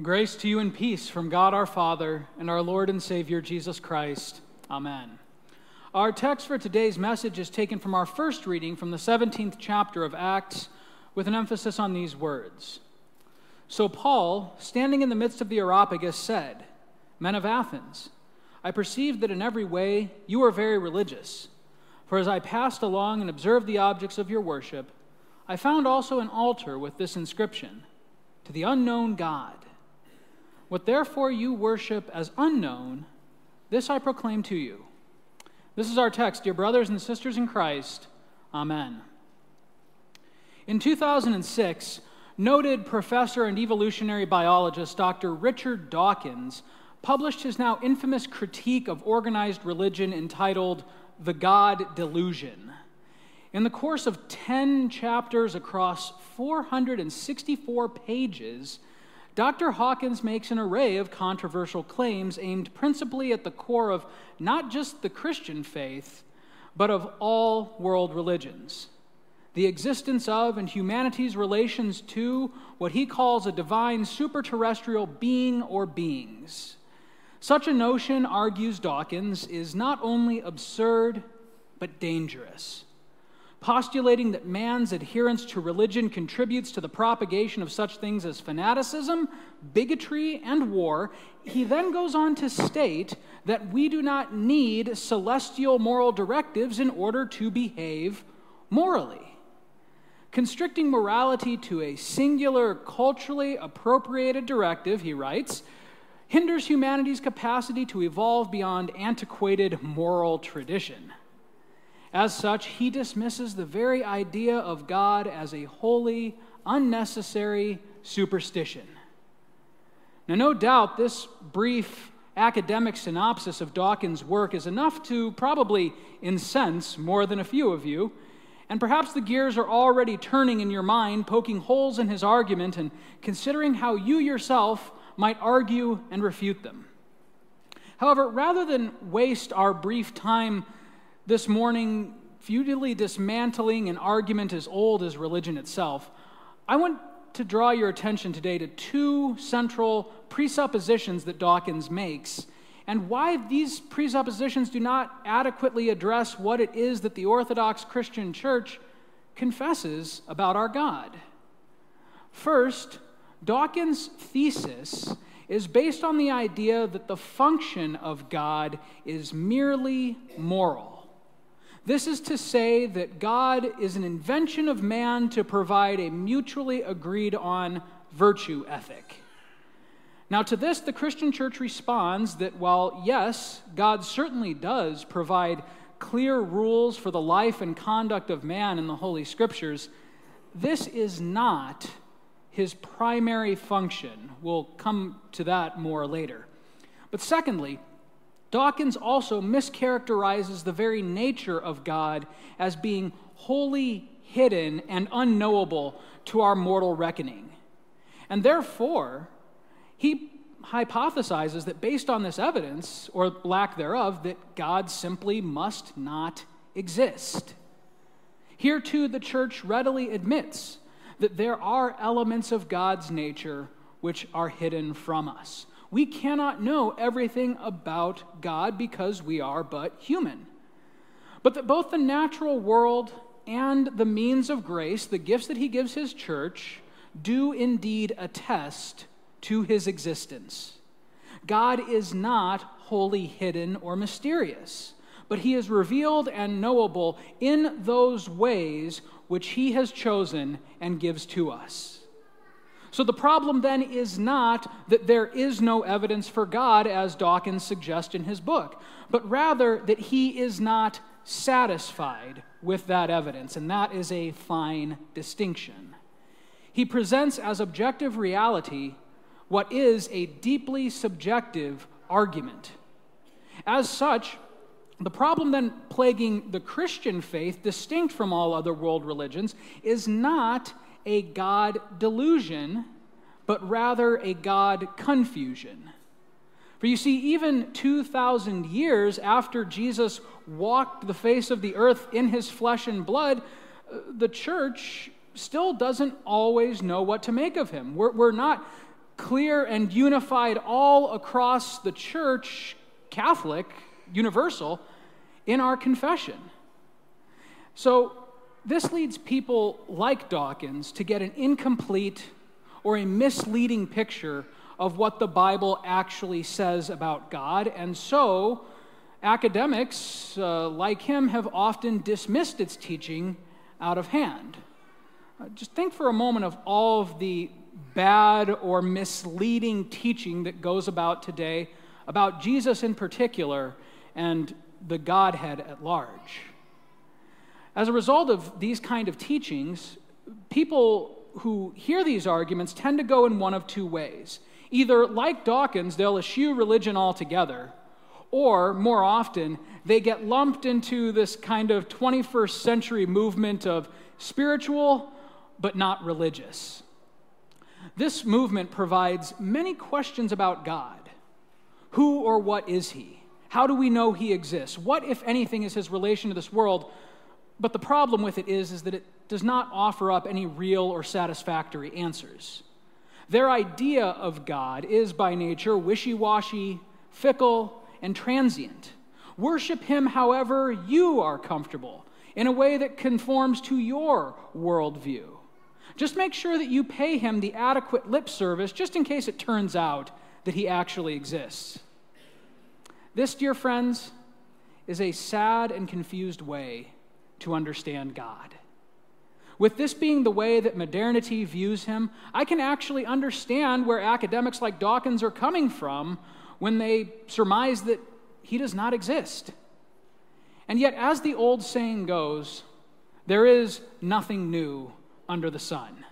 Grace to you and peace from God our Father and our Lord and Savior Jesus Christ. Amen. Our text for today's message is taken from our first reading from the 17th chapter of Acts, with an emphasis on these words. So Paul, standing in the midst of the Areopagus, said, Men of Athens, I perceive that in every way you are very religious. For as I passed along and observed the objects of your worship, I found also an altar with this inscription To the unknown God. What therefore you worship as unknown, this I proclaim to you. This is our text, dear brothers and sisters in Christ. Amen. In 2006, noted professor and evolutionary biologist Dr. Richard Dawkins published his now infamous critique of organized religion entitled The God Delusion. In the course of 10 chapters across 464 pages, Dr. Dawkins makes an array of controversial claims aimed principally at the core of not just the Christian faith, but of all world religions. The existence of and humanity's relations to what he calls a divine superterrestrial being or beings. Such a notion, argues Dawkins, is not only absurd, but dangerous postulating that man's adherence to religion contributes to the propagation of such things as fanaticism, bigotry, and war, he then goes on to state that we do not need celestial moral directives in order to behave morally. Constricting morality to a singular, culturally appropriated directive, he writes, hinders humanity's capacity to evolve beyond antiquated moral tradition. As such, he dismisses the very idea of God as a wholly, unnecessary superstition. Now, no doubt, this brief academic synopsis of Dawkins' work is enough to probably incense more than a few of you, and perhaps the gears are already turning in your mind, poking holes in his argument and considering how you yourself might argue and refute them. However, rather than waste our brief time this morning futilely dismantling an argument as old as religion itself, I want to draw your attention today to two central presuppositions that Dawkins makes and why these presuppositions do not adequately address what it is that the Orthodox Christian Church confesses about our God. First, Dawkins' thesis is based on the idea that the function of God is merely moral. This is to say that God is an invention of man to provide a mutually agreed on virtue ethic. Now, to this, the Christian church responds that while, yes, God certainly does provide clear rules for the life and conduct of man in the Holy Scriptures, this is not his primary function. We'll come to that more later. But secondly, Dawkins also mischaracterizes the very nature of God as being wholly hidden and unknowable to our mortal reckoning. And therefore, he hypothesizes that based on this evidence, or lack thereof, that God simply must not exist. Here, too, the church readily admits that there are elements of God's nature which are hidden from us. We cannot know everything about God because we are but human. But that both the natural world and the means of grace, the gifts that He gives His church, do indeed attest to His existence. God is not wholly hidden or mysterious, but He is revealed and knowable in those ways which He has chosen and gives to us. So the problem then is not that there is no evidence for God, as Dawkins suggests in his book, but rather that he is not satisfied with that evidence, and that is a fine distinction. He presents as objective reality what is a deeply subjective argument. As such, the problem then plaguing the Christian faith, distinct from all other world religions, is not a God delusion, but rather a God confusion. For you see, even 2,000 years after Jesus walked the face of the earth in his flesh and blood, uh, the church still doesn't always know what to make of him. We're, we're not clear and unified all across the church, Catholic, universal, in our confession. So, this leads people like Dawkins to get an incomplete or a misleading picture of what the Bible actually says about God, and so academics uh, like him have often dismissed its teaching out of hand. Uh, just think for a moment of all of the bad or misleading teaching that goes about today about Jesus in particular and the Godhead at large. As a result of these kind of teachings, people who hear these arguments tend to go in one of two ways. Either, like Dawkins, they'll eschew religion altogether, or more often, they get lumped into this kind of 21st century movement of spiritual but not religious. This movement provides many questions about God. Who or what is He? How do we know He exists? What, if anything, is His relation to this world? But the problem with it is, is that it does not offer up any real or satisfactory answers. Their idea of God is by nature wishy washy, fickle, and transient. Worship Him however you are comfortable, in a way that conforms to your worldview. Just make sure that you pay Him the adequate lip service just in case it turns out that He actually exists. This, dear friends, is a sad and confused way to understand God. With this being the way that modernity views him, I can actually understand where academics like Dawkins are coming from when they surmise that he does not exist. And yet, as the old saying goes, there is nothing new under the sun.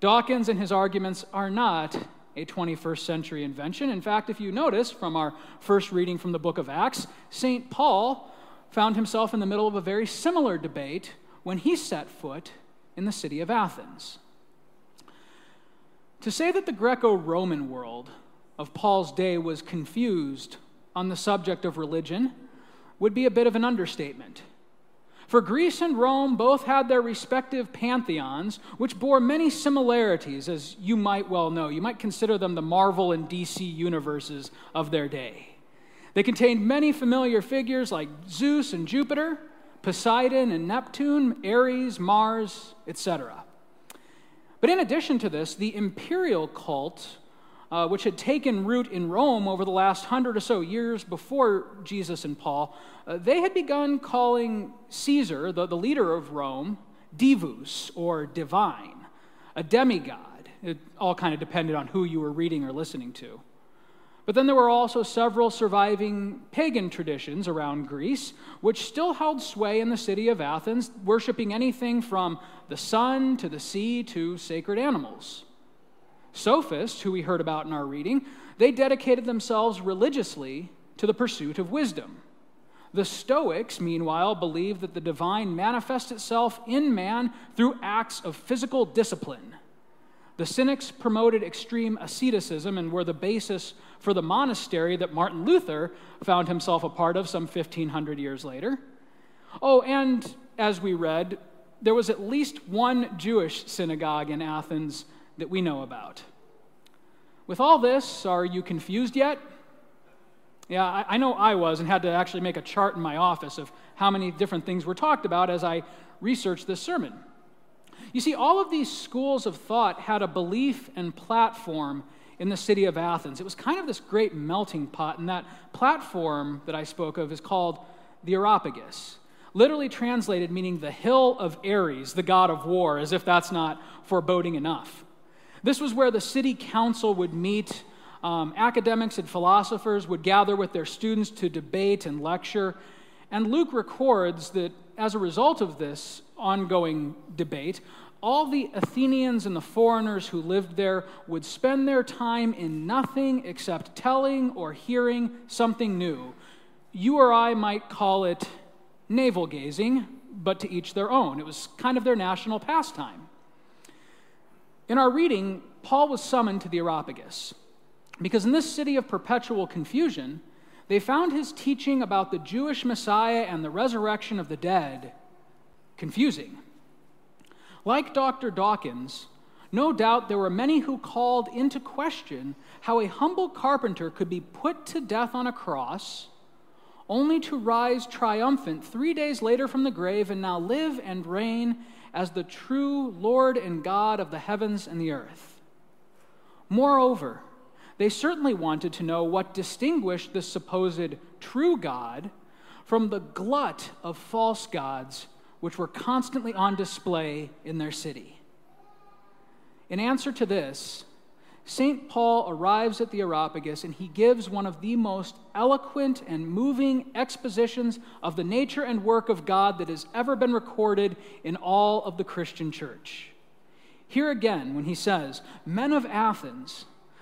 Dawkins and his arguments are not a 21st century invention. In fact, if you notice from our first reading from the book of Acts, St. Paul found himself in the middle of a very similar debate when he set foot in the city of Athens. To say that the Greco Roman world of Paul's day was confused on the subject of religion would be a bit of an understatement. For Greece and Rome both had their respective pantheons, which bore many similarities, as you might well know. You might consider them the Marvel and DC universes of their day. They contained many familiar figures like Zeus and Jupiter, Poseidon and Neptune, Ares, Mars, etc. But in addition to this, the imperial cult, uh, which had taken root in Rome over the last hundred or so years before Jesus and Paul, uh, they had begun calling Caesar, the, the leader of Rome, divus, or divine, a demigod. It all kind of depended on who you were reading or listening to. But then there were also several surviving pagan traditions around Greece, which still held sway in the city of Athens, worshiping anything from the sun to the sea to sacred animals. Sophists, who we heard about in our reading, they dedicated themselves religiously to the pursuit of wisdom. The Stoics, meanwhile, believed that the divine manifests itself in man through acts of physical discipline. The Cynics promoted extreme asceticism and were the basis for the monastery that Martin Luther found himself a part of some 1500 years later. Oh, and as we read, there was at least one Jewish synagogue in Athens that we know about. With all this, are you confused yet? Yeah, I, I, know I was and had to actually make a chart in my office of how many different things were talked about as I researched this sermon. You see, all of these schools of thought had a belief and platform in the city of Athens. It was kind of this great melting pot, and that platform that I spoke of is called the Areopagus. Literally translated, meaning the hill of Ares, the god of war, as if that's not foreboding enough. This was where the city council would meet. Um, academics and philosophers would gather with their students to debate and lecture. And Luke records that as a result of this ongoing debate, all the Athenians and the foreigners who lived there would spend their time in nothing except telling or hearing something new. You or I might call it navel gazing, but to each their own. It was kind of their national pastime. In our reading, Paul was summoned to the Areopagus because in this city of perpetual confusion, they found his teaching about the Jewish Messiah and the resurrection of the dead confusing. Like Dr. Dawkins, no doubt there were many who called into question how a humble carpenter could be put to death on a cross, only to rise triumphant three days later from the grave and now live and reign as the true Lord and God of the heavens and the earth. Moreover, they certainly wanted to know what distinguished the supposed true God from the glut of false gods which were constantly on display in their city. In answer to this, St. Paul arrives at the Areopagus and he gives one of the most eloquent and moving expositions of the nature and work of God that has ever been recorded in all of the Christian church. Here again, when he says, Men of Athens,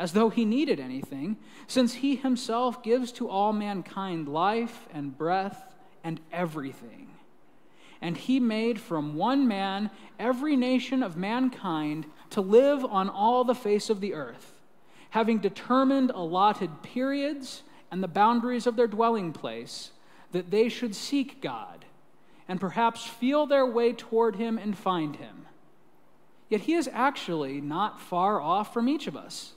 as though he needed anything, since he himself gives to all mankind life and breath and everything. And he made from one man every nation of mankind to live on all the face of the earth, having determined allotted periods and the boundaries of their dwelling place, that they should seek God and perhaps feel their way toward him and find him. Yet he is actually not far off from each of us.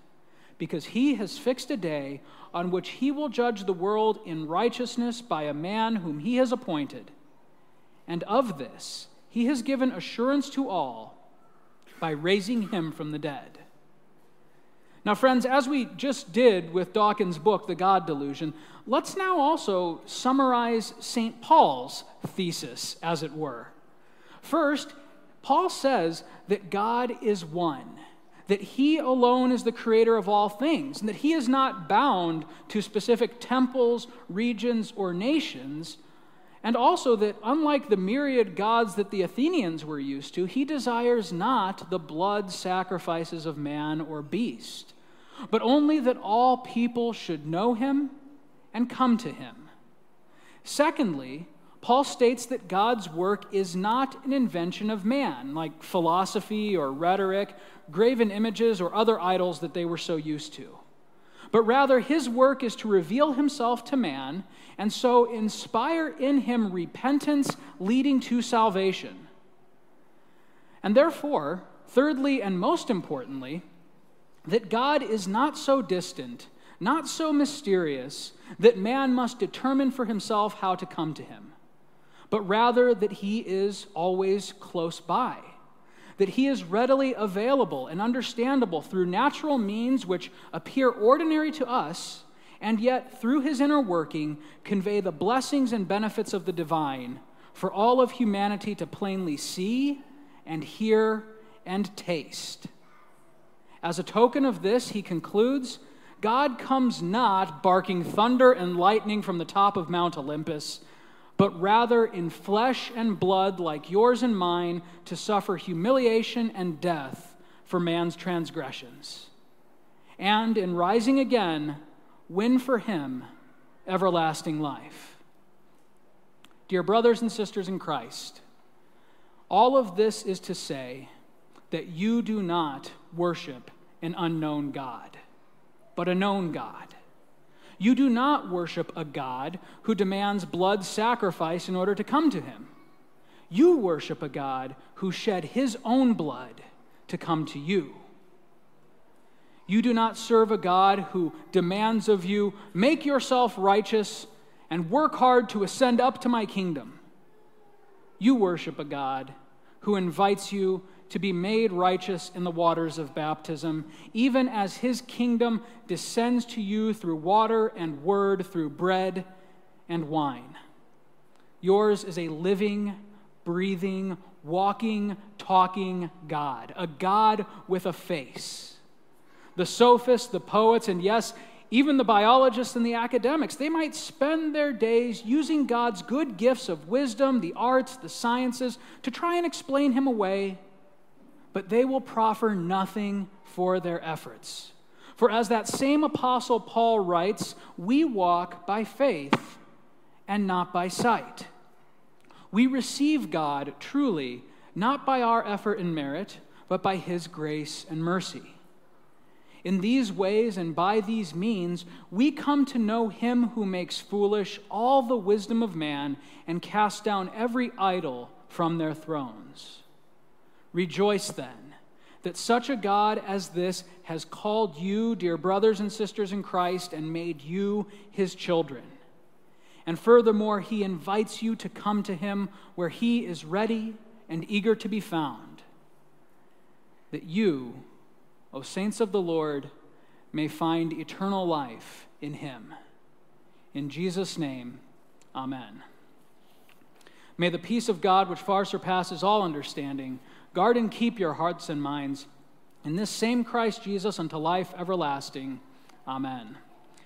because he has fixed a day on which he will judge the world in righteousness by a man whom he has appointed. And of this he has given assurance to all by raising him from the dead. Now, friends, as we just did with Dawkins' book, The God Delusion, let's now also summarize St. Paul's thesis, as it were. First, Paul says that God is one that He alone is the creator of all things, and that He is not bound to specific temples, regions, or nations. And also that, unlike the myriad gods that the Athenians were used to, he desires not the blood sacrifices of man or beast, but only that all people should know him and come to him. Secondly, Paul states that God's work is not an invention of man, like philosophy or rhetoric, graven images, or other idols that they were so used to. But rather, his work is to reveal himself to man and so inspire in him repentance leading to salvation. And therefore, thirdly and most importantly, that God is not so distant, not so mysterious, that man must determine for himself how to come to him, but rather that he is always close by that he is readily available and understandable through natural means which appear ordinary to us, and yet through his inner working convey the blessings and benefits of the divine for all of humanity to plainly see and hear and taste. As a token of this, he concludes God comes not barking thunder and lightning from the top of Mount Olympus but rather in flesh and blood like yours and mine to suffer humiliation and death for man's transgressions. And in rising again, win for him everlasting life. Dear brothers and sisters in Christ, all of this is to say that you do not worship an unknown God, but a known God. You do not worship a God who demands blood sacrifice in order to come to him. You worship a God who shed his own blood to come to you. You do not serve a God who demands of you, make yourself righteous and work hard to ascend up to my kingdom. You worship a God who invites you to be made righteous in the waters of baptism, even as his kingdom descends to you through water and word, through bread and wine. Yours is a living, breathing, walking, talking God, a God with a face. The sophists, the poets, and yes, even the biologists and the academics, they might spend their days using God's good gifts of wisdom, the arts, the sciences, to try and explain him away, but they will proffer nothing for their efforts. For as that same apostle Paul writes, we walk by faith and not by sight. We receive God truly, not by our effort and merit, but by his grace and mercy. In these ways and by these means, we come to know him who makes foolish all the wisdom of man and casts down every idol from their thrones. Rejoice then that such a God as this has called you, dear brothers and sisters in Christ, and made you his children. And furthermore, he invites you to come to him where he is ready and eager to be found, that you, O saints of the Lord, may find eternal life in him. In Jesus' name, amen. May the peace of God, which far surpasses all understanding, guard and keep your hearts and minds in this same Christ Jesus unto life everlasting. Amen.